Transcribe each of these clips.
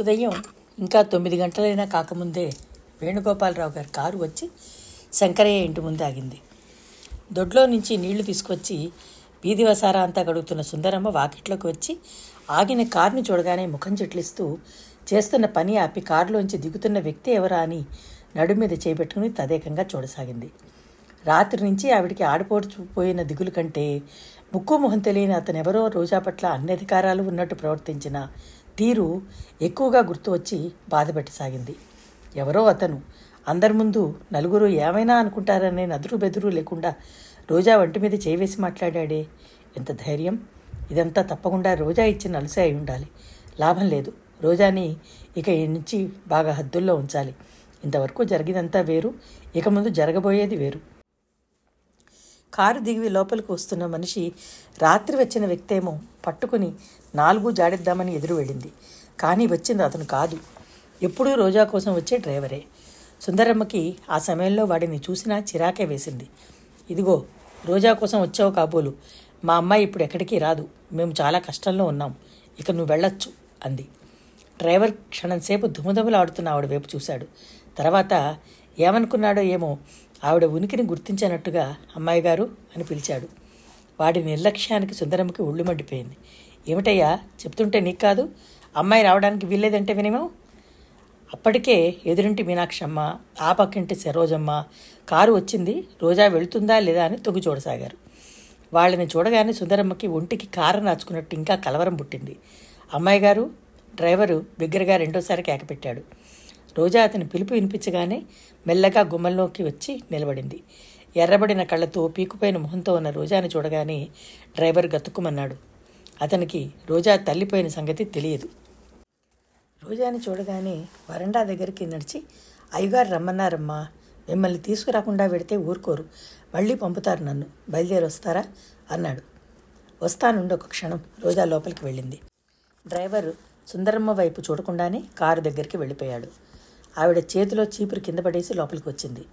ఉదయం ఇంకా తొమ్మిది గంటలైనా కాకముందే వేణుగోపాలరావు గారి కారు వచ్చి శంకరయ్య ఇంటి ముందు ఆగింది. దొడ్లో నుంచి నీళ్ళు తీసుకొచ్చి వీధి వసారా అంతా గడుగుతున్న సుందరమ్మ వాకిట్లోకి వచ్చి ఆగిన కారుని చూడగానే ముఖం చెట్లిస్తూ చేస్తున్న పని ఆపి కారులోంచి దిగుతున్న వ్యక్తి ఎవరా అని నడు మీద చేపెట్టుకుని తదేకంగా చూడసాగింది. రాత్రి నుంచి ఆవిడికి ఆడిపోయిన దిగులు కంటే ముక్కు మొహం తెలియని అతనెవరో రోజా పట్ల అన్ని అధికారాలు ఉన్నట్టు ప్రవర్తించిన తీరు ఎక్కువగా గుర్తు వచ్చి బాధపెట్టసాగింది. ఎవరో అతను. అందరి ముందు నలుగురు ఏమైనా అనుకుంటారనే నదురు బెదురు లేకుండా రోజా వంటి మీద చేవేసి మాట్లాడాడే. ఎంత ధైర్యం. ఇదంతా తప్పకుండా రోజా ఇచ్చిన అలసే అయి ఉండాలి. లాభం లేదు. రోజాని ఇక ఈ నుంచి బాగా హద్దుల్లో ఉంచాలి. ఇంతవరకు జరిగినంతా వేరు. ఇక ముందు జరగబోయేది వేరు. కారు దిగి లోపలికి వస్తున్న మనిషి రాత్రి వచ్చిన వ్యక్తేమో పట్టుకుని నాలుగు జాడిద్దామని ఎదురు వెళ్ళింది. కానీ వచ్చింది అతను కాదు. ఎప్పుడూ రోజా కోసం వచ్చే డ్రైవరే. సుందరమ్మకి ఆ సమయంలో వాడిని చూసినా చిరాకే వేసింది. ఇదిగో రోజా కోసం వచ్చావు కాబోలు. మా అమ్మాయి ఇప్పుడు ఎక్కడికి రాదు. మేము చాలా కష్టంలో ఉన్నాం. ఇక నువ్వు వెళ్ళొచ్చు అంది. డ్రైవర్ క్షణంసేపు దుమదుమలాడుతున్న ఆవిడ వైపు చూశాడు. తర్వాత ఏమనుకున్నాడో ఏమో ఆవిడ ఉనికిని గుర్తించినట్టుగా అమ్మాయి గారు అని పిలిచాడు. వాడి నిర్లక్ష్యానికి సుందరమ్మకి ఒళ్ళు మండిపోయింది. ఏమిటయ్యా? చెప్తుంటే నీకు కాదు? అమ్మాయి రావడానికి వీల్లేదంటే వినేమో? అప్పటికే ఎదురింటి మీనాక్షమ్మ ఆ పక్కింటి సరోజమ్మ కారు వచ్చింది. రోజా వెళుతుందా లేదా అని తొగ్గు చూడసాగారు. వాళ్ళని చూడగానే సుందరమ్మకి ఒంటికి కారు నాచుకున్నట్టు ఇంకా కలవరం పుట్టింది. అమ్మాయి గారు డ్రైవరు బిగ్గరగా రెండోసారి కేకపెట్టాడు రోజా అతని పిలుపు వినిపించగానే మెల్లగా గుమ్మంలోకి వచ్చి నిలబడింది. ఎర్రబడిన కళ్ళతో పీకుపోయిన మొహంతో ఉన్న రోజాని చూడగానే డ్రైవర్ గతుక్కుమన్నాడు. అతనికి రోజా తల్లిపోయిన సంగతి తెలియదు. రోజాని చూడగానే వరండా దగ్గరికి నడిచి అయ్యగారు రమ్మన్నారమ్మా. మిమ్మల్ని తీసుకురాకుండా వెడితే ఊరుకోరు. మళ్ళీ పంపుతారు నన్ను. బయలుదేరి వస్తారా? అన్నాడు. వస్తానుండి ఒక క్షణం. రోజా లోపలికి వెళ్ళింది. డ్రైవర్ సుందరమ్మ వైపు చూడకుండానే కారు దగ్గరికి వెళ్ళిపోయాడు. ఆవిడ చేతిలో చీపురు కింద పడేసి లోపలికి వచ్చింది.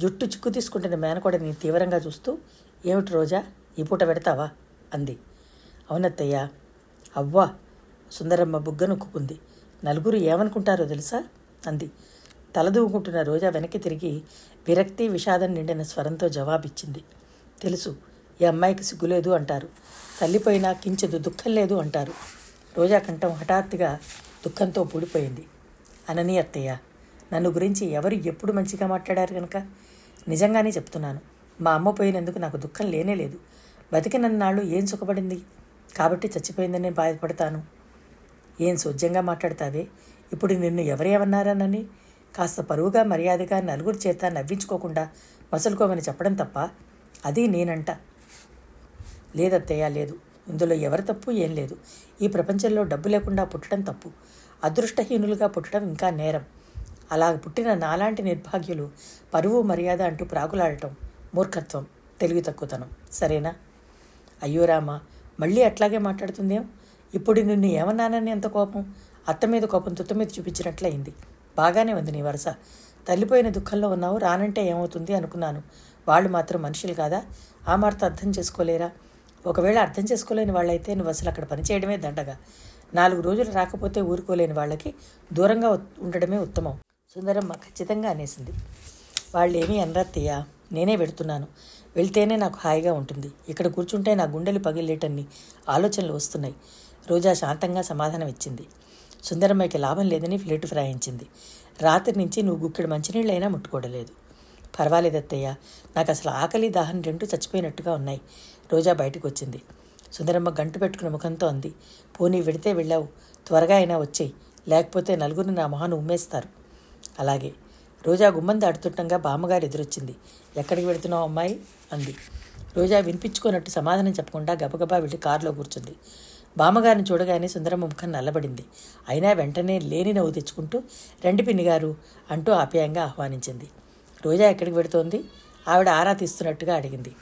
జుట్టు చిక్కు తీసుకుంటున్న మేనకోడని తీవ్రంగా చూస్తూ ఏమిటి రోజా ఈ పూట పెడతావా? అంది. అవునత్తయ్య. అవ్వా సుందరమ్మ బుగ్గ నొక్కుంది నలుగురు ఏమనుకుంటారో తెలుసా? అంది. తలదూకుంటున్న రోజా వెనక్కి తిరిగి విరక్తి విషాదం నిండిన స్వరంతో జవాబిచ్చింది. తెలుసు ఈ అమ్మాయికి సిగ్గులేదు అంటారు. తల్లిపోయినా కించదు దుఃఖం లేదు అంటారు. రోజా కంఠం హఠాత్తుగా దుఃఖంతో పూడిపోయింది. అనని అత్తయ్య నన్ను గురించి ఎవరు ఎప్పుడు మంచిగా మాట్లాడారు కనుక నిజంగానే చెప్తున్నాను. మా అమ్మ పోయినందుకు నాకు దుఃఖం లేనే లేదు. బతికినన్నాళ్ళు ఏం సుఖపడింది? కాబట్టి చచ్చిపోయిందని నేను బాధపడతాను. ఏం సోజ్యంగా మాట్లాడతావే? ఇప్పుడు నిన్ను ఎవరేమన్నారానని కాస్త పరువుగా మర్యాదగా నలుగురి చేత నవ్వించుకోకుండా మసలుకోమని చెప్పడం తప్ప అది నేనంట. లేదత్తయ్య లేదు. ఇందులో ఎవరి తప్పు ఏం లేదు. ఈ ప్రపంచంలో డబ్బు లేకుండా పుట్టడం తప్పు. అదృష్టహీనులుగా పుట్టడం ఇంకా నేరం. అలా పుట్టిన నాలాంటి నిర్భాగ్యులు పరువు మర్యాద అంటూ ప్రాకులాడటం మూర్ఖత్వం తెలివి తక్కువతనం. సరేనా? అయ్యో రామా మళ్ళీ అట్లాగే మాట్లాడుతుందేం? ఇప్పుడు నిన్ను ఏమన్నానని ఎంత కోపం? అత్త మీద కోపం తుత్త మీద చూపించినట్లయింది. బాగానే ఉంది నీ వరుస. తల్లిపోయిన దుఃఖంలో ఉన్నావు రానంటే ఏమవుతుంది అనుకున్నాను. వాళ్ళు మాత్రం మనుషులు కాదా? ఆ మార్త అర్థం చేసుకోలేరా? ఒకవేళ అర్థం చేసుకోలేని వాళ్ళైతే నువ్వు అసలు అక్కడ పనిచేయడమే దండగా. నాలుగు రోజులు రాకపోతే ఊరుకోలేని వాళ్ళకి దూరంగా ఉండడమే ఉత్తమం. సుందరమ్మ ఖచ్చితంగా అనేసింది. వాళ్ళేమీ ఏమీ నేనే వెడుతున్నాను. వెళ్తేనే నాకు హాయిగా ఉంటుంది. ఇక్కడ కూర్చుంటే నా గుండెలు పగిలేటన్ని ఆలోచనలు వస్తున్నాయి. రోజా శాంతంగా సమాధానం ఇచ్చింది సుందరమ్మకి లాభం లేదని ఫ్లేటు ఫ్రాయించింది. రాత్రి నుంచి నువ్వు గుక్కెడు మంచినీళ్ళైనా ముట్టుకోవడలేదు పర్వాలేదత్తయ్య నాకు అసలు ఆకలి దాహం రెండు చచ్చిపోయినట్టుగా ఉన్నాయి. రోజా బయటకు వచ్చింది సుందరమ్మ గంటు పెట్టుకున్న ముఖంతో అంది. పోనీ వెడితే వెళ్ళావు త్వరగా అయినా వచ్చేయి. లేకపోతే నలుగురిని నా మొహాన్ని ఉమ్మేస్తారు. అలాగే. రోజా గుమ్మం దాటుతుండగా బామ్మగారు ఎదురొచ్చింది. ఎక్కడికి వెళుతున్నావు అమ్మాయి? అంది. రోజా వినిపించుకున్నట్టు సమాధానం చెప్పకుండా గబగబా వెళ్ళి కారులో కూర్చుంది. బామ్మగారిని చూడగానే సుందరమ్మ ముఖం నల్లబడింది. అయినా వెంటనే లేని నవ్వు తెచ్చుకుంటూ రెండు పిన్నిగారు అంటూ ఆప్యాయంగా ఆహ్వానించింది. రోజా ఎక్కడికి పెడుతోంది ఆవిడ ఆరా తీస్తున్నట్టుగా అడిగింది.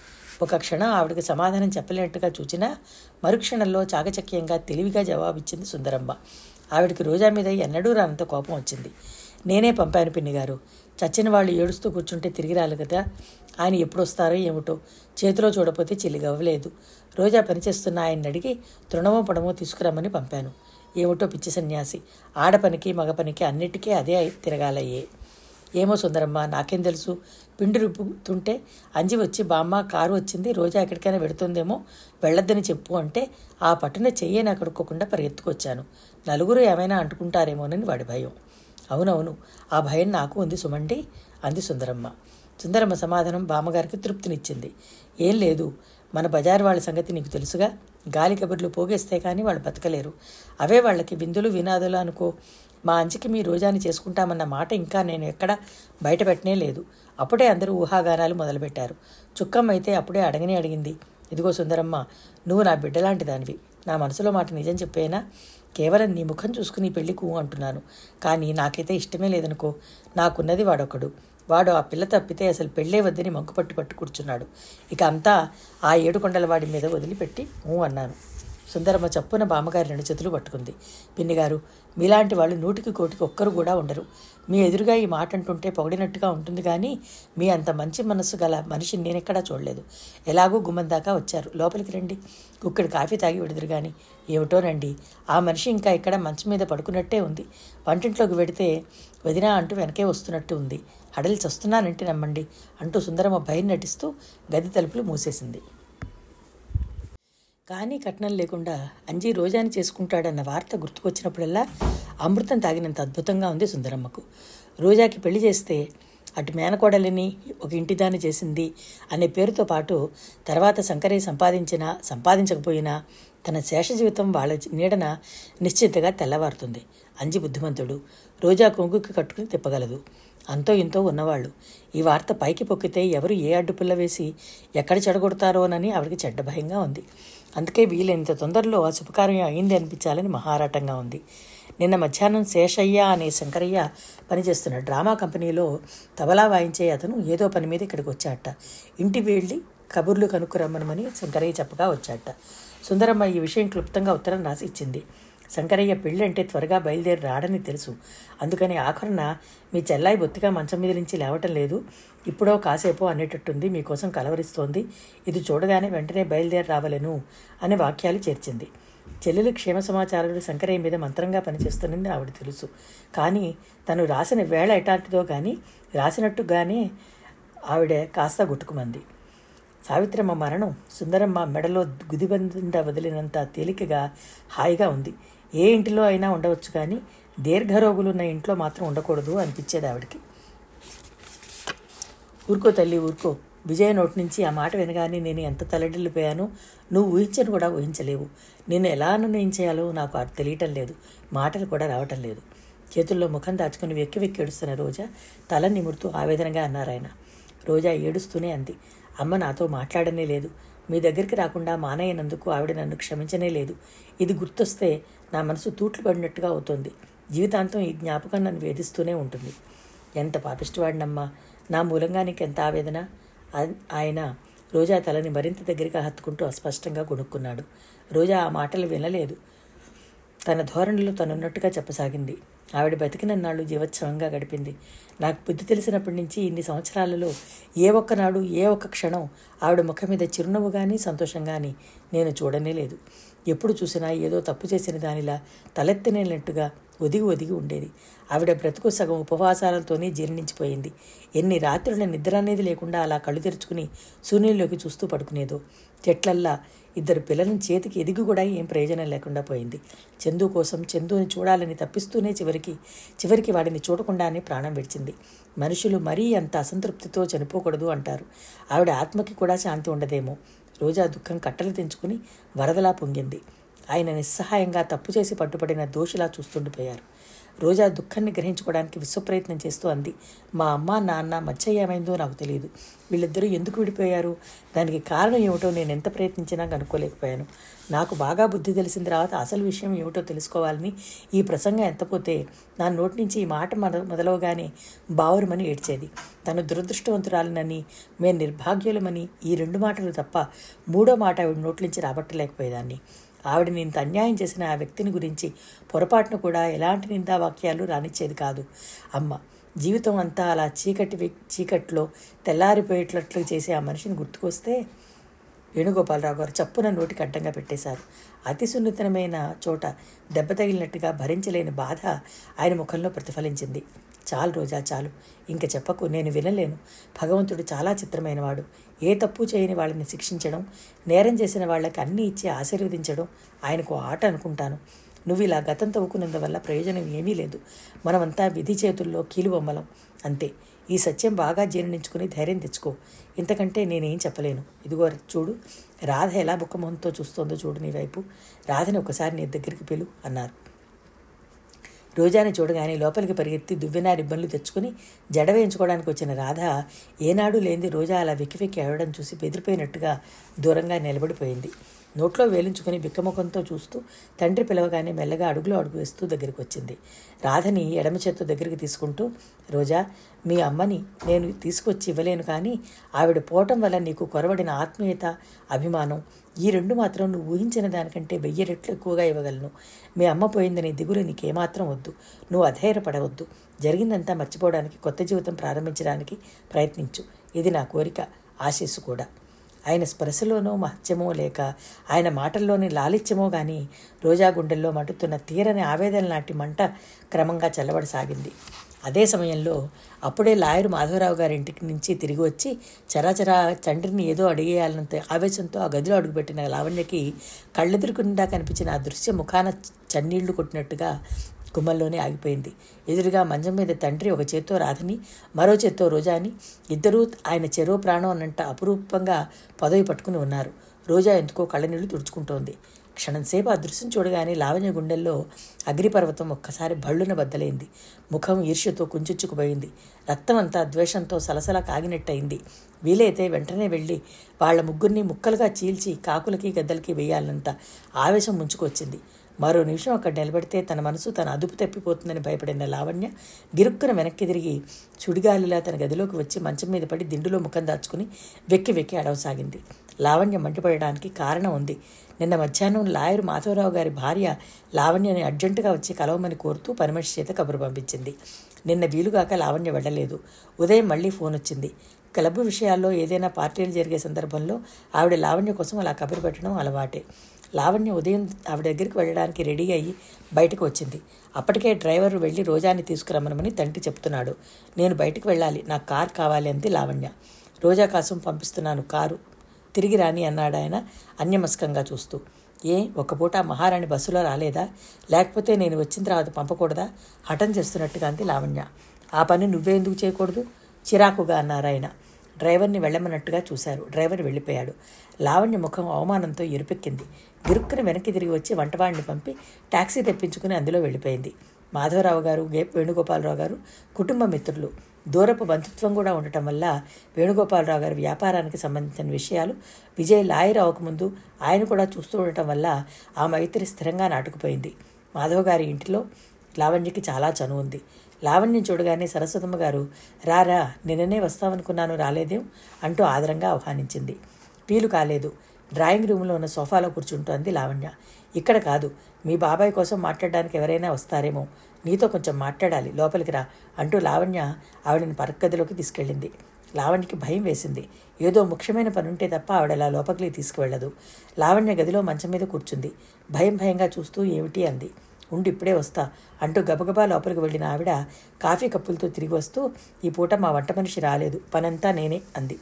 ఒక క్షణం ఆవిడకి సమాధానం చెప్పలేనట్టుగా చూచినా మరుక్షణంలో చాకచక్యంగా తెలివిగా జవాబిచ్చింది సుందరమ్మ. ఆవిడకి రోజా మీద ఎన్నడూ రానంత కోపం వచ్చింది. నేనే పంపాను పిన్ని గారు చచ్చిన వాళ్ళు ఏడుస్తూ కూర్చుంటే తిరిగి రాలి కదా. ఆయన ఎప్పుడు వస్తారో ఏమిటో చేతిలో చూడపోతే చెల్లిగవ్వలేదు. రోజా పనిచేస్తున్న ఆయన్ని అడిగి తృణమో పడమో తీసుకురమ్మని పంపాను. ఏమిటో పిచ్చి సన్యాసి ఆడపనికి మగపనికి అన్నిటికీ అదే తిరగాలయ్యే. ఏమో సుందరమ్మ నాకేం తెలుసు? పిండి రుబ్బుతుంటే అంజి వచ్చి బామ్మ కారు వచ్చింది రోజా ఎక్కడికైనా వెడుతుందేమో వెళ్ళొద్దని చెప్పు అంటే ఆ పట్టున చెయ్యని అక్కడుకోకుండా పరిగెత్తుకొచ్చాను. నలుగురు ఏమైనా అంటుకుంటారేమోనని వాడి భయం. అవునవును. ఆ భయం నాకు ఉంది సుమండి అంది సుందరమ్మ. సుందరమ్మ సమాధానం బామ్మగారికి తృప్తినిచ్చింది. ఏం లేదు మన బజారు వాళ్ళ సంగతి నీకు తెలుసుగా? గాలి కబుర్లు పోగేస్తే కానీ వాళ్ళు బతకలేరు. అవే వాళ్ళకి విందులు వినాదులు అనుకో. మా అంచికి మీ రోజాని చేసుకుంటామన్న మాట ఇంకా నేను ఎక్కడ బయటపెట్టనే లేదు. అప్పుడే అందరూ ఊహాగానాలు మొదలుపెట్టారు. చుక్కమ్మ అయితే అప్పుడే అడగనే అడిగింది. ఇదిగో సుందరమ్మ నువ్వు నా బిడ్డలాంటి దానివి నా మనసులో మాట నిజం చెప్పేనా? కేవలం నీ ముఖం చూసుకుని పెళ్ళికు అంటున్నాను. కానీ నాకైతే ఇష్టమే లేదనుకో నాకున్నది వాడొకడు. వాడు ఆ పిల్ల తప్పితే అసలు పెళ్ళే వద్దని మంకు పట్టు పట్టు కూర్చున్నాడు. ఇక అంతా ఆ ఏడుకొండల వాడి మీద వదిలిపెట్టి ఊ అన్నాను. సుందరమ్మ చప్పున బామ్మగారి రెండు చేతులు పట్టుకుంది. పిన్నిగారు మీలాంటి వాళ్ళు నూటికి కోటికి ఒక్కరు కూడా ఉండరు. మీ ఎదురుగా ఈ మాట అంటుంటే పొగిడినట్టుగా ఉంటుంది కానీ మీ అంత మంచి మనస్సు గల మనిషిని నేనెక్కడా చూడలేదు. ఎలాగో గుమ్మం దాకా వచ్చారు. లోపలికి రండి. కుక్కడు కాఫీ తాగి విడుదురు కానీ ఏమిటోనండి ఆ మనిషి ఇంకా ఇక్కడ మంచం మీద పడుకున్నట్టే ఉంది. వంటింట్లోకి వెడితే వదినా అంటూ వెనకే వస్తున్నట్టు ఉంది. హడలి చస్తున్నానంటే నమ్మండి అంటూ సుందరమ్మ భయం నటిస్తూ గది తలుపులు మూసేసింది. కానీ కట్నం లేకుండా అంజీ రోజాని చేసుకుంటాడన్న వార్త గుర్తుకొచ్చినప్పుడల్లా అమృతం తాగినంత అద్భుతంగా ఉంది సుందరమ్మకు. రోజాకి పెళ్ళి చేస్తే అటు మేనకోడలిని ఒక ఇంటిదాన్ని చేసింది అనే పేరుతో పాటు తర్వాత శంకరయ్య సంపాదించినా సంపాదించకపోయినా తన శేష జీవితం వాళ్ళ నీడన నిశ్చింతగా తెల్లవారుతుంది. అంజి బుద్ధిమంతుడు. రోజా కొంగుకి కట్టుకుని తిప్పగలదు. అంతో ఇంతో ఉన్నవాళ్ళు. ఈ వార్త పైకి పొక్కితే ఎవరు ఏ అడ్డుపుల్ల వేసి ఎక్కడ చెడగొడతారోనని ఆవిడకి చెడ్డ భయంగా ఉంది. అందుకే వీలైనంత తొందరలో ఆ శుభకార్యం అయింది అనిపించాలని మహారాటంగా ఉంది. నిన్న మధ్యాహ్నం శేషయ్య అనే శంకరయ్య పనిచేస్తున్న డ్రామా కంపెనీలో తబలా వాయించే అతను ఏదో పని మీద ఇక్కడికి వచ్చాట. ఇంటి వెళ్ళి కబుర్లు కనుక్కురమ్మనమని శంకరయ్య చెప్పగా వచ్చాట. సుందరమ్మ ఈ విషయం క్లుప్తంగా ఉత్తరం రాసి ఇచ్చింది. శంకరయ్య పెళ్ళంటే త్వరగా బయలుదేరి రాడని తెలుసు. అందుకని ఆఖరున మీ చెల్లాయి బొత్తిగా మంచం మీద నుంచి లేవటం లేదు. ఇప్పుడో కాసేపో అనేటట్టుంది మీకోసం కలవరిస్తోంది. ఇది చూడగానే వెంటనే బయలుదేరి రావలను అనే వాక్యాలు చేర్చింది. చెల్లెలు క్షేమ సమాచారాలు శంకరయ్య మీద మంత్రంగా పనిచేస్తున్నది ఆవిడ తెలుసు. కానీ తను రాసిన వేళ ఎటాంటిదో కానీ రాసినట్టుగానే ఆవిడ కాస్త గుట్టుకుమంది. సావిత్రమ్మ మరణం సుందరమ్మ మెడలో గుదిబంద వదిలినంత తేలికగా హాయిగా ఉంది. ఏ ఇంటిలో అయినా ఉండవచ్చు కానీ దీర్ఘరోగులున్న ఇంట్లో మాత్రం ఉండకూడదు అనిపించేది ఆవిడకి. ఊరుకో తల్లి ఊరుకో. విజయ నోటి నుంచి ఆ మాట వినగానే నేను ఎంత తలడిల్లిపోయాను నువ్వు ఊహించను కూడా ఊహించలేవు. నేను ఎలా నిర్ణయించేయాలో నాకు అది తెలియటం లేదు. మాటలు కూడా రావటం లేదు. చేతుల్లో ముఖం దాచుకుని వెక్కి వెక్కి ఏడుస్తున్న రోజా తల నిమురుతూ ఆవేదనగా అన్నారాయన రోజా ఏడుస్తూనే అంది. అమ్మ నాతో మాట్లాడనే లేదు. మీ దగ్గరికి రాకుండా మానయ్యనందుకు ఆవిడ నన్ను క్షమించనే లేదు. ఇది గుర్తొస్తే నా మనసు తూట్లు పడినట్టుగా అవుతుంది. జీవితాంతం ఈ జ్ఞాపకం నన్ను వేధిస్తూనే ఉంటుంది. ఎంత పాపిష్టివాడినమ్మా. నా మూలంగా ఎంత ఆవేదన? ఆయన రోజా తలని మరింత దగ్గరగా హత్తుకుంటూ అస్పష్టంగా కొనుక్కున్నాడు. రోజా ఆ మాటలు వినలేదు. తన ధోరణిలో తనున్నట్టుగా చెప్పసాగింది. ఆవిడ బతికినన్నాళ్ళు జీవోత్సవంగా గడిపింది. నాకు బుద్ధి తెలిసినప్పటి నుంచి ఇన్ని సంవత్సరాలలో ఏ ఒక్కనాడు ఏ ఒక్క క్షణం ఆవిడ ముఖం మీద చిరునవ్వు కానీ సంతోషం కానీ నేను చూడనే లేదు. ఎప్పుడు చూసినా ఏదో తప్పు చేసిన దానిలా తలెత్తనేనట్టుగా ఒదిగి ఒదిగి ఉండేది. ఆవిడ బ్రతుకు సగం ఉపవాసాలతోనే జీర్ణించిపోయింది. ఎన్ని రాత్రుల నిద్ర అనేది లేకుండా అలా కళ్ళు తెరుచుకుని శూన్యంలోకి చూస్తూ పడుకునేదో. చెట్లల్లా ఇద్దరు పిల్లలను చేతికి ఎదిగి కూడా ఏం ప్రయోజనం లేకుండా పోయింది. చందు కోసం చందుని చూడాలని తప్పిస్తూనే చివరికి చివరికి వాడిని చూడకుండానే ప్రాణం విడిచింది. మనుషులు మరీ అంత అసంతృప్తితో చనిపోకూడదు అంటారు. ఆవిడ ఆత్మకి కూడా శాంతి ఉండదేమో. రోజా దుఃఖం కట్టలు తెంచుకుని వరదలా పొంగింది. ఆయన నిస్సహాయంగా తప్పు చేసి పట్టుబడిన దోషిలా చూస్తుండిపోయారు. రోజా దుఃఖాన్ని గ్రహించుకోవడానికి విశ్వప్రయత్నం చేస్తూ అంది. మా అమ్మ నాన్న మధ్య ఏమైందో నాకు తెలియదు. వీళ్ళిద్దరూ ఎందుకు విడిపోయారు? దానికి కారణం ఏమిటో నేను ఎంత ప్రయత్నించినా కనుక్కోలేకపోయాను. నాకు బాగా బుద్ధి తెలిసిన తర్వాత అసలు విషయం ఏమిటో తెలుసుకోవాలని ఈ ప్రసంగం ఎంతపోతే నా నోటి నుంచి ఈ మాట మొద మొదలవగానే బావురమని ఏడ్చేది. తను దురదృష్టవంతురాలినని మేము నిర్భాగ్యులమని ఈ రెండు మాటలు తప్ప మూడో మాట ఆవిడ నోట్లోంచి రాబట్టలేకపోయేదాన్ని. ఆవిడ ఇంత అన్యాయం చేసిన ఆ వ్యక్తిని గురించి పొరపాటును కూడా ఎలాంటి నిందావాక్యాలు రానిచ్చేది కాదు. అమ్మ జీవితం అంతా అలా చీకటి చీకట్లో తెల్లారిపోయేటట్లు చేసే ఆ మనిషిని గుర్తుకొస్తే వేణుగోపాలరావు గారు చప్పున నోటికి అడ్డంగా పెట్టేశారు. అతి సున్నితమైన చోట దెబ్బ తగిలినట్టుగా భరించలేని బాధ ఆయన ముఖంలో ప్రతిఫలించింది. చాలు రోజా చాలు. ఇంక చెప్పకు నేను వినలేను. భగవంతుడు చాలా చిత్రమైనవాడు. ఏ తప్పు చేయని వాళ్ళని శిక్షించడం నేరం చేసిన వాళ్ళకి అన్నీ ఇచ్చి ఆశీర్వదించడం ఆయనకు ఆట అనుకుంటాను. నువ్వు ఇలా గతం తవ్వుకున్నందువల్ల ప్రయోజనం ఏమీ లేదు. మనమంతా విధి చేతుల్లో కీలుబొమ్మలం. అంతే. ఈ సత్యం బాగా జీర్ణించుకుని ధైర్యం తెచ్చుకో. ఇంతకంటే నేనేం చెప్పలేను. ఇదిగో చూడు రాధ ఎలా బుక్కమొహంతో చూస్తోందో చూడు నీ వైపు. రాధని ఒకసారి నీ దగ్గరికి పిలు అన్నారు. రోజాని చూడగానే లోపలికి పరిగెత్తి దువ్వెన రిబ్బన్లు తెచ్చుకుని జడ వేయించుకోవడానికి వచ్చిన రాధ ఏనాడు లేని రోజా అలా వెక్కి వెక్కి ఏడవడం చూసి బెదిరిపోయినట్టుగా దూరంగా నిలబడిపోయింది. నోట్లో వేలించుకుని బిక్కముఖంతో చూస్తూ తండ్రి పిలవగానే మెల్లగా అడుగులో అడుగు వేస్తూ దగ్గరికి వచ్చింది. రాధని ఎడమ చేత్తో దగ్గరికి తీసుకుంటూ రోజా మీ అమ్మని నేను తీసుకొచ్చి ఇవ్వలేను కానీ ఆవిడ పోవటం వల్ల నీకు కొరవడిన ఆత్మీయత అభిమానం ఈ రెండు మాత్రం నువ్వు ఊహించిన దానికంటే వెయ్యి రెట్లు ఎక్కువగా ఇవ్వగలను. మీ అమ్మ పోయిందనే దిగులు నీకేమాత్రం వద్దు. నువ్వు అధైర్యపడవద్దు. జరిగిందంతా మర్చిపోవడానికి కొత్త జీవితం ప్రారంభించడానికి ప్రయత్నించు. ఇది నా కోరిక. ఆశీస్సు కూడా. ఆయన స్పర్శలోనో మహత్యమో లేక ఆయన మాటల్లోని లాలిత్యమో గాని రోజా గుండెల్లో మటుతున్న తీరని ఆవేదన లాంటి మంట క్రమంగా చల్లబడసాగింది. అదే సమయంలో అప్పుడే లాయరు మాధవరావు గారి ఇంటికి నుంచి తిరిగి వచ్చి చరాచరా తండ్రిని ఏదో అడిగేయాలన్నంత ఆవేశంతో ఆ గదిలో అడుగుపెట్టిన లావణ్యకి కళ్ళెదురుకుండా కనిపించిన ఆ దృశ్య ముఖాన చన్నీళ్ళు కొట్టినట్టుగా గుమ్మంలోనే ఆగిపోయింది. ఎదురుగా మంచం మీద తండ్రి ఒక చేత్తో రాధని మరో చేత్తో రోజాని ఇద్దరూ ఆయన చెరో ప్రాణం అన్నంట అపురూపంగా పదవి పట్టుకుని ఉన్నారు. రోజా ఎందుకో కళ్ళనీళ్ళు తుడుచుకుంటోంది. క్షణంసేపు ఆ దృశ్యం చూడగానే లావణ్య గుండెల్లో అగ్నిపర్వతం ఒక్కసారి భళ్ళున బద్దలైంది. ముఖం ఈర్ష్యతో కుంచుచ్చుకుపోయింది. రక్తమంతా ద్వేషంతో సలసల కాగినట్టయింది. వీలైతే వెంటనే వెళ్ళి వాళ్ళ ముగ్గురిని ముక్కలుగా చీల్చి కాకులకి గద్దలకి వేయాలంత ఆవేశం ముంచుకొచ్చింది. మరో నిమిషం అక్కడ నిలబడితే తన మనసు తన అదుపు తప్పిపోతుందని భయపడిన లావణ్య గిరుక్కున వెనక్కి తిరిగి చుడిగాలిలా తన గదిలోకి వచ్చి మంచం మీద పడి దిండులో ముఖం దాచుకుని వెక్కి వెక్కి అడవసాగింది. లావణ్య మంటపడడానికి కారణం ఉంది. నిన్న మధ్యాహ్నం లాయరు మాధవరావు గారి భార్య లావణ్యని అర్జెంటుగా వచ్చి కలవమని కోరుతూ పనిమనిషి చేత కబురు పంపించింది. నిన్న వీలుగాక లావణ్య వెళ్ళలేదు. ఉదయం మళ్ళీ ఫోన్ వచ్చింది. క్లబ్ విషయాల్లో ఏదైనా పార్టీలు జరిగే సందర్భంలో ఆవిడ లావణ్య కోసం అలా కబురు పెట్టడం అలవాటే. లావణ్య ఉదయం ఆవిడ దగ్గరికి వెళ్ళడానికి రెడీ అయ్యి బయటకు వచ్చింది. అప్పటికే డ్రైవర్ వెళ్ళి రోజాని తీసుకురమ్మనమని తండ్రి చెప్తున్నాడు. నేను బయటకు వెళ్ళాలి నాకు కార్ కావాలి అంది లావణ్య. రోజా కోసం పంపిస్తున్నాను కారు. తిరిగి రాని అన్నాడు ఆయన అన్యమస్కంగా చూస్తూ. ఏ ఒక పూట మహారాణి బస్సులో రాలేదా? లేకపోతే నేను వచ్చిన తర్వాత పంపకూడదా? హఠం చేస్తున్నట్టుగా అంది లావణ్య. ఆ పని నువ్వే ఎందుకు చేయకూడదు? చిరాకుగా అన్నారాయన డ్రైవర్ని వెళ్ళమన్నట్టుగా చూశారు. డ్రైవర్ వెళ్ళిపోయాడు. లావణ్య ముఖం అవమానంతో ఎరుపెక్కింది. గిరుక్కుని వెనక్కి తిరిగి వచ్చి వంటవాడిని పంపి టాక్సీ తెప్పించుకుని అందులో వెళ్ళిపోయింది. మాధవరావు గారు గే వేణుగోపాలరావు గారు కుటుంబ మిత్రులు. దూరపు బంధుత్వం కూడా ఉండటం వల్ల వేణుగోపాలరావు గారి వ్యాపారానికి సంబంధించిన విషయాలు విజయ్ లాయర్ అవ్వకముందు ఆయన కూడా చూస్తూ ఉండటం వల్ల ఆ మైత్రి స్థిరంగా నాటుకుపోయింది. మాధవ్ గారి ఇంటిలో లావణ్యకి చాలా చనువు ఉంది. లావణ్యం చూడగానే సరస్వతమ్మ గారు రారా నిన్ననే వస్తామనుకున్నాను రాలేదేం? అంటూ ఆదరంగా ఆహ్వానించింది. వీలు కాలేదు. డ్రాయింగ్ రూమ్లో ఉన్న సోఫాలో కూర్చుంటోంది లావణ్య. ఇక్కడ కాదు. మీ బాబాయ్ కోసం మాట్లాడడానికి ఎవరైనా వస్తారేమో. నీతో కొంచెం మాట్లాడాలి. లోపలికి రా అంటూ లావణ్య ఆవిడని పరక్కదిలోకి తీసుకెళ్ళింది. లావణ్యకి భయం వేసింది. ఏదో ముఖ్యమైన పనుంటే తప్ప ఆవిడ అలా లోపలికి తీసుకువెళ్ళదు. లావణ్య గదిలో మంచం మీద కూర్చుంది. భయం భయంగా చూస్తూ ఏమిటి? అంది. ఉండి ఇప్పుడే వస్తా అంటూ గబగబా లోపలికి వెళ్ళిన ఆవిడ కాఫీ కప్పులతో తిరిగి వస్తూ ఈ పూట మా వంట మనిషి రాలేదు పనంతా నేనే అంది.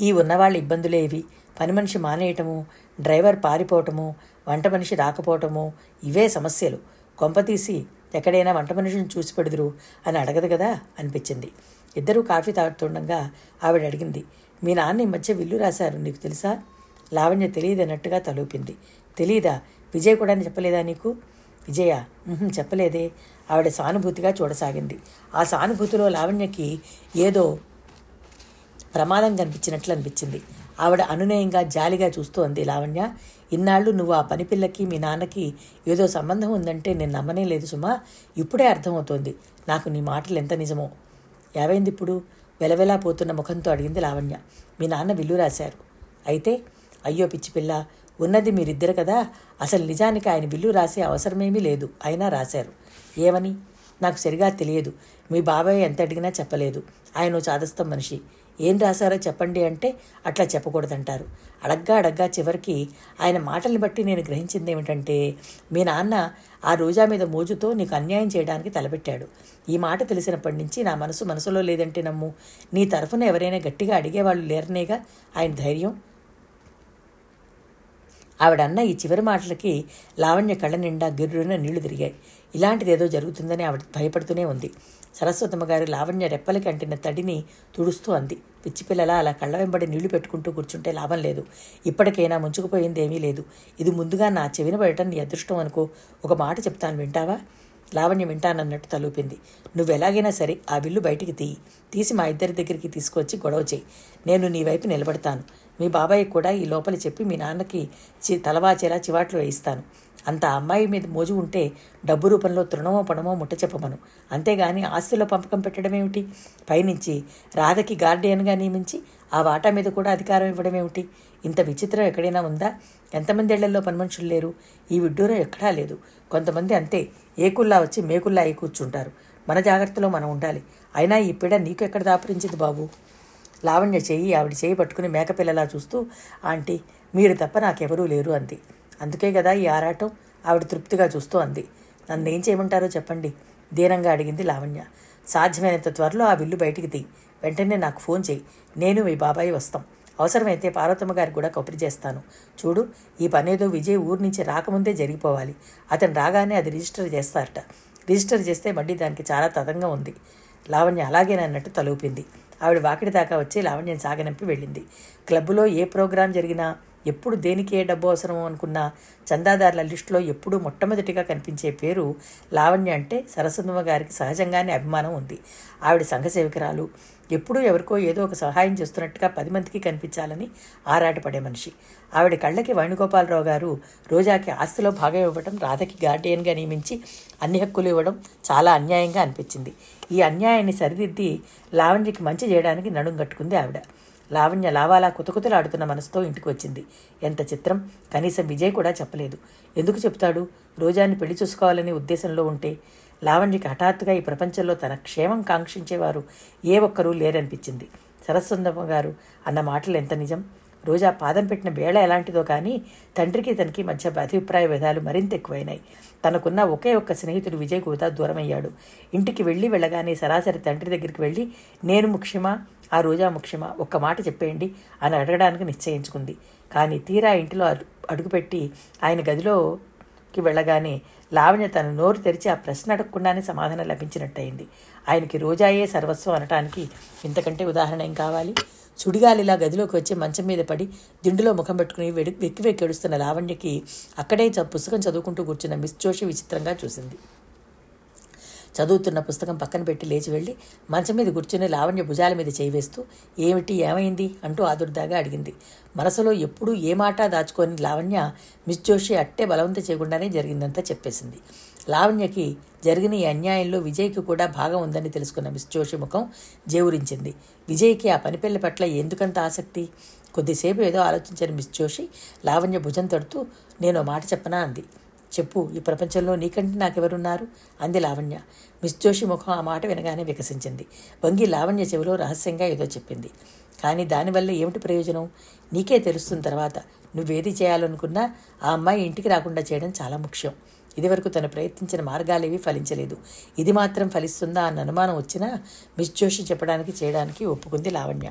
ఈ ఉన్నవాళ్ళ ఇబ్బందులేవి పని మనిషి మానేయటము డ్రైవర్ పారిపోవటము వంట మనిషి రాకపోవటము ఇవే సమస్యలు. కొంపతీసి ఎక్కడైనా వంట మనిషిని చూసి పెడుదురు అని అడగదు కదా అనిపించింది. ఇద్దరూ కాఫీ తాగుతుండగా ఆవిడ అడిగింది మీ నాన్న ఈ మధ్య విల్లు రాశారు నీకు తెలుసా? లావణ్య తెలియదన్నట్టుగా తలూపింది. తెలీదా? విజయ్ కూడా చెప్పలేదా నీకు? విజయ? చెప్పలేదే. ఆవిడ సానుభూతిగా చూడసాగింది. ఆ సానుభూతిలో లావణ్యకి ఏదో ప్రమాదం కనిపించినట్లు అనిపించింది. ఆవిడ అనునయంగా జాలిగా చూస్తోంది లావణ్య. ఇన్నాళ్ళు నువ్వు ఆ పని పిల్లకి మీ నాన్నకి ఏదో సంబంధం ఉందంటే నేను నమ్మనే లేదు సుమా. ఇప్పుడే అర్థమవుతోంది. నాకు నీ మాటలు ఎంత నిజమో. ఏవైంది ఇప్పుడు? వెలవెలా పోతున్న ముఖంతో అడిగింది లావణ్య. మీ నాన్న విల్లు రాశారు. అయితే అయ్యో పిచ్చి పిల్ల ఉన్నది మీరిద్దరు కదా? అసలు నిజానికి ఆయన బిల్లు రాసే అవసరమేమీ లేదు. అయినా రాశారు. ఏమని? నాకు సరిగా తెలియదు. మీ బాబాయ్ ఎంత అడిగినా చెప్పలేదు. ఆయన చాదస్తం మనిషి. ఏం రాశారో చెప్పండి అంటే అట్లా చెప్పకూడదంటారు. అడగ్గా అడగ్గా చివరికి ఆయన మాటల్ని బట్టి నేను గ్రహించింది ఏమిటంటే మీ నాన్న ఆ రోజా మీద మోజుతో నీకు అన్యాయం చేయడానికి తలపెట్టాడు. ఈ మాట తెలిసినప్పటి నుంచి నా మనసు మనసులో లేదంటే నమ్ము. నీ తరఫున ఎవరైనా గట్టిగా అడిగేవాళ్ళు లేరనేగా ఆయన ధైర్యం. ఆవిడన్న ఈ చివరి మాటలకి లావణ్య కళ్ళ నిండా గిర్రున నీళ్ళు తిరిగాయి. ఇలాంటిది ఏదో జరుగుతుందని ఆవిడ భయపడుతూనే ఉంది. సరస్వతమ్మ గారు లావణ్య రెప్పలకి అంటిన తడిని తుడుస్తూ అంది. పిచ్చిపిల్లల అలా కళ్ళ వెంబడి నీళ్ళు పెట్టుకుంటూ కూర్చుంటే లాభం లేదు. ఇప్పటికైనా ముంచుకుపోయింది ఏమీ లేదు. ఇది ముందుగా నా చెవిన పడటం నీ అదృష్టం అనుకో ఒక మాట చెప్తాను వింటావా? లావణ్య వింటానన్నట్టు తలూపింది. నువ్వు ఎలాగైనా సరే ఆ బిల్లు బయటికి తీయి. తీసి మా ఇద్దరి దగ్గరికి తీసుకొచ్చి గొడవ చేయి. నేను నీ వైపు నిలబడతాను. మీ బాబాయ్ కూడా ఈ లోపల చెప్పి మీ నాన్నకి చి తలవాచేలా చివాట్లు వేయిస్తాను. అంత అమ్మాయి మీద మోజు ఉంటే డబ్బు రూపంలో తృణమో పణమో ముట్ట చెప్పమను. అంతేగాని ఆస్తుల పంపకం పెట్టడం ఏమిటి? పైనుంచి రాధకి గార్డియన్గా నియమించి ఆ వాటా మీద కూడా అధికారం ఇవ్వడం ఏమిటి? ఇంత విచిత్రం ఎక్కడైనా ఉందా? ఎంతమంది ఏళ్ళలో పనిమనుషులు లేరు? ఈ విడ్డూరం ఎక్కడా లేదు. కొంతమంది అంతే ఏకుల్లా వచ్చి మేకుల్లా అయి కూర్చుంటారు. మన జాగ్రత్తలో మనం ఉండాలి. అయినా ఈ పీడ నీకు ఎక్కడ దాపురించింది బాబు? లావణ్య చెయ్యి ఆవిడ చేయి పట్టుకుని మేకపిల్లలా చూస్తూ ఆంటీ మీరు తప్ప నాకెవరూ లేరు అంది. అందుకే కదా ఈ ఆరాటం? ఆవిడ తృప్తిగా చూస్తూ అంది. నన్ను ఏం చేయమంటారో చెప్పండి దీనంగా అడిగింది లావణ్య. సాధ్యమైనంత త్వరలో ఆ విల్లు బయటికి తీ వెంటనే నాకు ఫోన్ చేయి. నేను మీ బాబాయి వస్తాం. అవసరమైతే పార్వతమ్మ గారికి కూడా కబురు చేస్తాను. చూడు ఈ పనేదో విజయ్ ఊరి నుంచి రాకముందే జరిగిపోవాలి. అతను రాగానే అది రిజిస్టర్ చేస్తారట. రిజిస్టర్ చేస్తే మళ్ళీ దానికి చాలా తదంగా ఉంది. లావణ్య అలాగేనన్నట్టు తలూపింది. ఆవిడ వాకిడి దాకా వచ్చి లావణ్యం సాగనంపి వెళ్ళింది. క్లబ్లో ఏ ప్రోగ్రాం జరిగినా ఎప్పుడు దేనికి ఏ డబ్బు అవసరం అనుకున్న చందాదారుల లిస్టులో ఎప్పుడూ మొట్టమొదటిగా కనిపించే పేరు లావణ్య అంటే సరస్వతమ్మ గారికి సహజంగానే అభిమానం ఉంది. ఆవిడ సంఘసేవికరాలు ఎప్పుడూ ఎవరికో ఏదో ఒక సహాయం చేస్తున్నట్టుగా పది మందికి కనిపించాలని ఆరాటపడే మనిషి. ఆవిడ కళ్ళకి వేణుగోపాలరావు గారు రోజాకి ఆస్తిలో భాగం ఇవ్వడం రాధకి గార్డియన్గా నియమించి అన్ని హక్కులు ఇవ్వడం చాలా అన్యాయంగా అనిపించింది. ఈ అన్యాయాన్ని సరిదిద్ది లావణ్యకి మంచి చేయడానికి నడుం కట్టుకుంది ఆవిడ. లావణ్య లావాలా కుతకుతలాడుతున్న మనసుతో ఇంటికి వచ్చింది. ఎంత చిత్రం? కనీసం విజయ్ కూడా చెప్పలేదు. ఎందుకు చెప్తాడు? రోజాన్ని పెళ్ళి చూసుకోవాలనే ఉద్దేశంలో ఉంటే లావణ్యకి హఠాత్తుగా ఈ ప్రపంచంలో తన క్షేమం కాంక్షించేవారు ఏ ఒక్కరూ లేరనిపించింది. సరస్వందమ్మ గారు అన్న మాటలు ఎంత నిజం? రోజా పాదం పెట్టిన వేళ ఎలాంటిదో కానీ తండ్రికి తనకి మధ్య అభిప్రాయ భేదాలు మరింత ఎక్కువైనాయి. తనకున్న ఒకే ఒక్క స్నేహితుడు విజయ్ కూడా దూరమయ్యాడు. ఇంటికి వెళ్ళి వెళ్ళగానే సరాసరి తండ్రి దగ్గరికి వెళ్ళి నేను ముఖ్యమా? ఆ రోజా ముఖ్యమా ఒక్క మాట చెప్పేయండి అని అడగడానికి నిశ్చయించుకుంది. కానీ తీరా ఇంటిలో అడుగుపెట్టి ఆయన గదిలోకి వెళ్ళగానే లావణ్య తన నోరు తెరిచి ఆ ప్రశ్న అడగకుండానే సమాధానం లభించినట్టయింది. ఆయనకి రోజాయే సర్వస్వం అనటానికి ఇంతకంటే ఉదాహరణ ఏం కావాలి? సుడిగాలిలా గదిలోకి వచ్చి మంచం మీద పడి దిండులో ముఖం పెట్టుకుని వెడు వెక్కి వెక్కి ఏడుస్తున్న లావణ్యకి అక్కడే పుస్తకం చదువుకుంటూ కూర్చున్న మిస్ జోషి విచిత్రంగా చూసింది. చదువుతున్న పుస్తకం పక్కన పెట్టి లేచి వెళ్ళి మంచం మీద కూర్చుని లావణ్య భుజాల మీద చేయివేస్తూ ఏమిటి ఏమైంది? అంటూ ఆదుర్దాగా అడిగింది. మనసులో ఎప్పుడూ ఏ మాట దాచుకొని లావణ్య మిస్ జోషి అట్టే బలవంత చేయకుండానే జరిగిందంతా చెప్పేసింది. లావణ్యకి జరిగిన ఈ అన్యాయంలో విజయ్కి కూడా భాగం ఉందని తెలుసుకున్న మిస్ జోషి ముఖం జేవురించింది. విజయ్కి ఆ పనిపిల్ల పట్ల ఎందుకంత ఆసక్తి? కొద్దిసేపు ఏదో ఆలోచించిన మిస్ జోషి. లావణ్య భుజం తడుతూ నేను మాట చెప్పనా? అంది. చెప్పు ఈ ప్రపంచంలో నీకంటే నాకెవరున్నారు? అంది లావణ్య. మిస్ జోషి ముఖం ఆ మాట వినగానే వికసించింది. వంగి లావణ్య చెవిలో రహస్యంగా ఏదో చెప్పింది. కానీ దానివల్ల ఏమిటి ప్రయోజనం? నీకే తెలుస్తున్న తర్వాత. నువ్వేది చేయాలనుకున్నా ఆ అమ్మాయి ఇంటికి రాకుండా చేయడం చాలా ముఖ్యం. ఇదివరకు తను ప్రయత్నించిన మార్గాలేవి ఫలించలేదు. ఇది మాత్రం ఫలిస్తుందా అన్న అనుమానం వచ్చినా మిస్ జోషి చెప్పడానికి చేయడానికి ఒప్పుకుంది లావణ్య.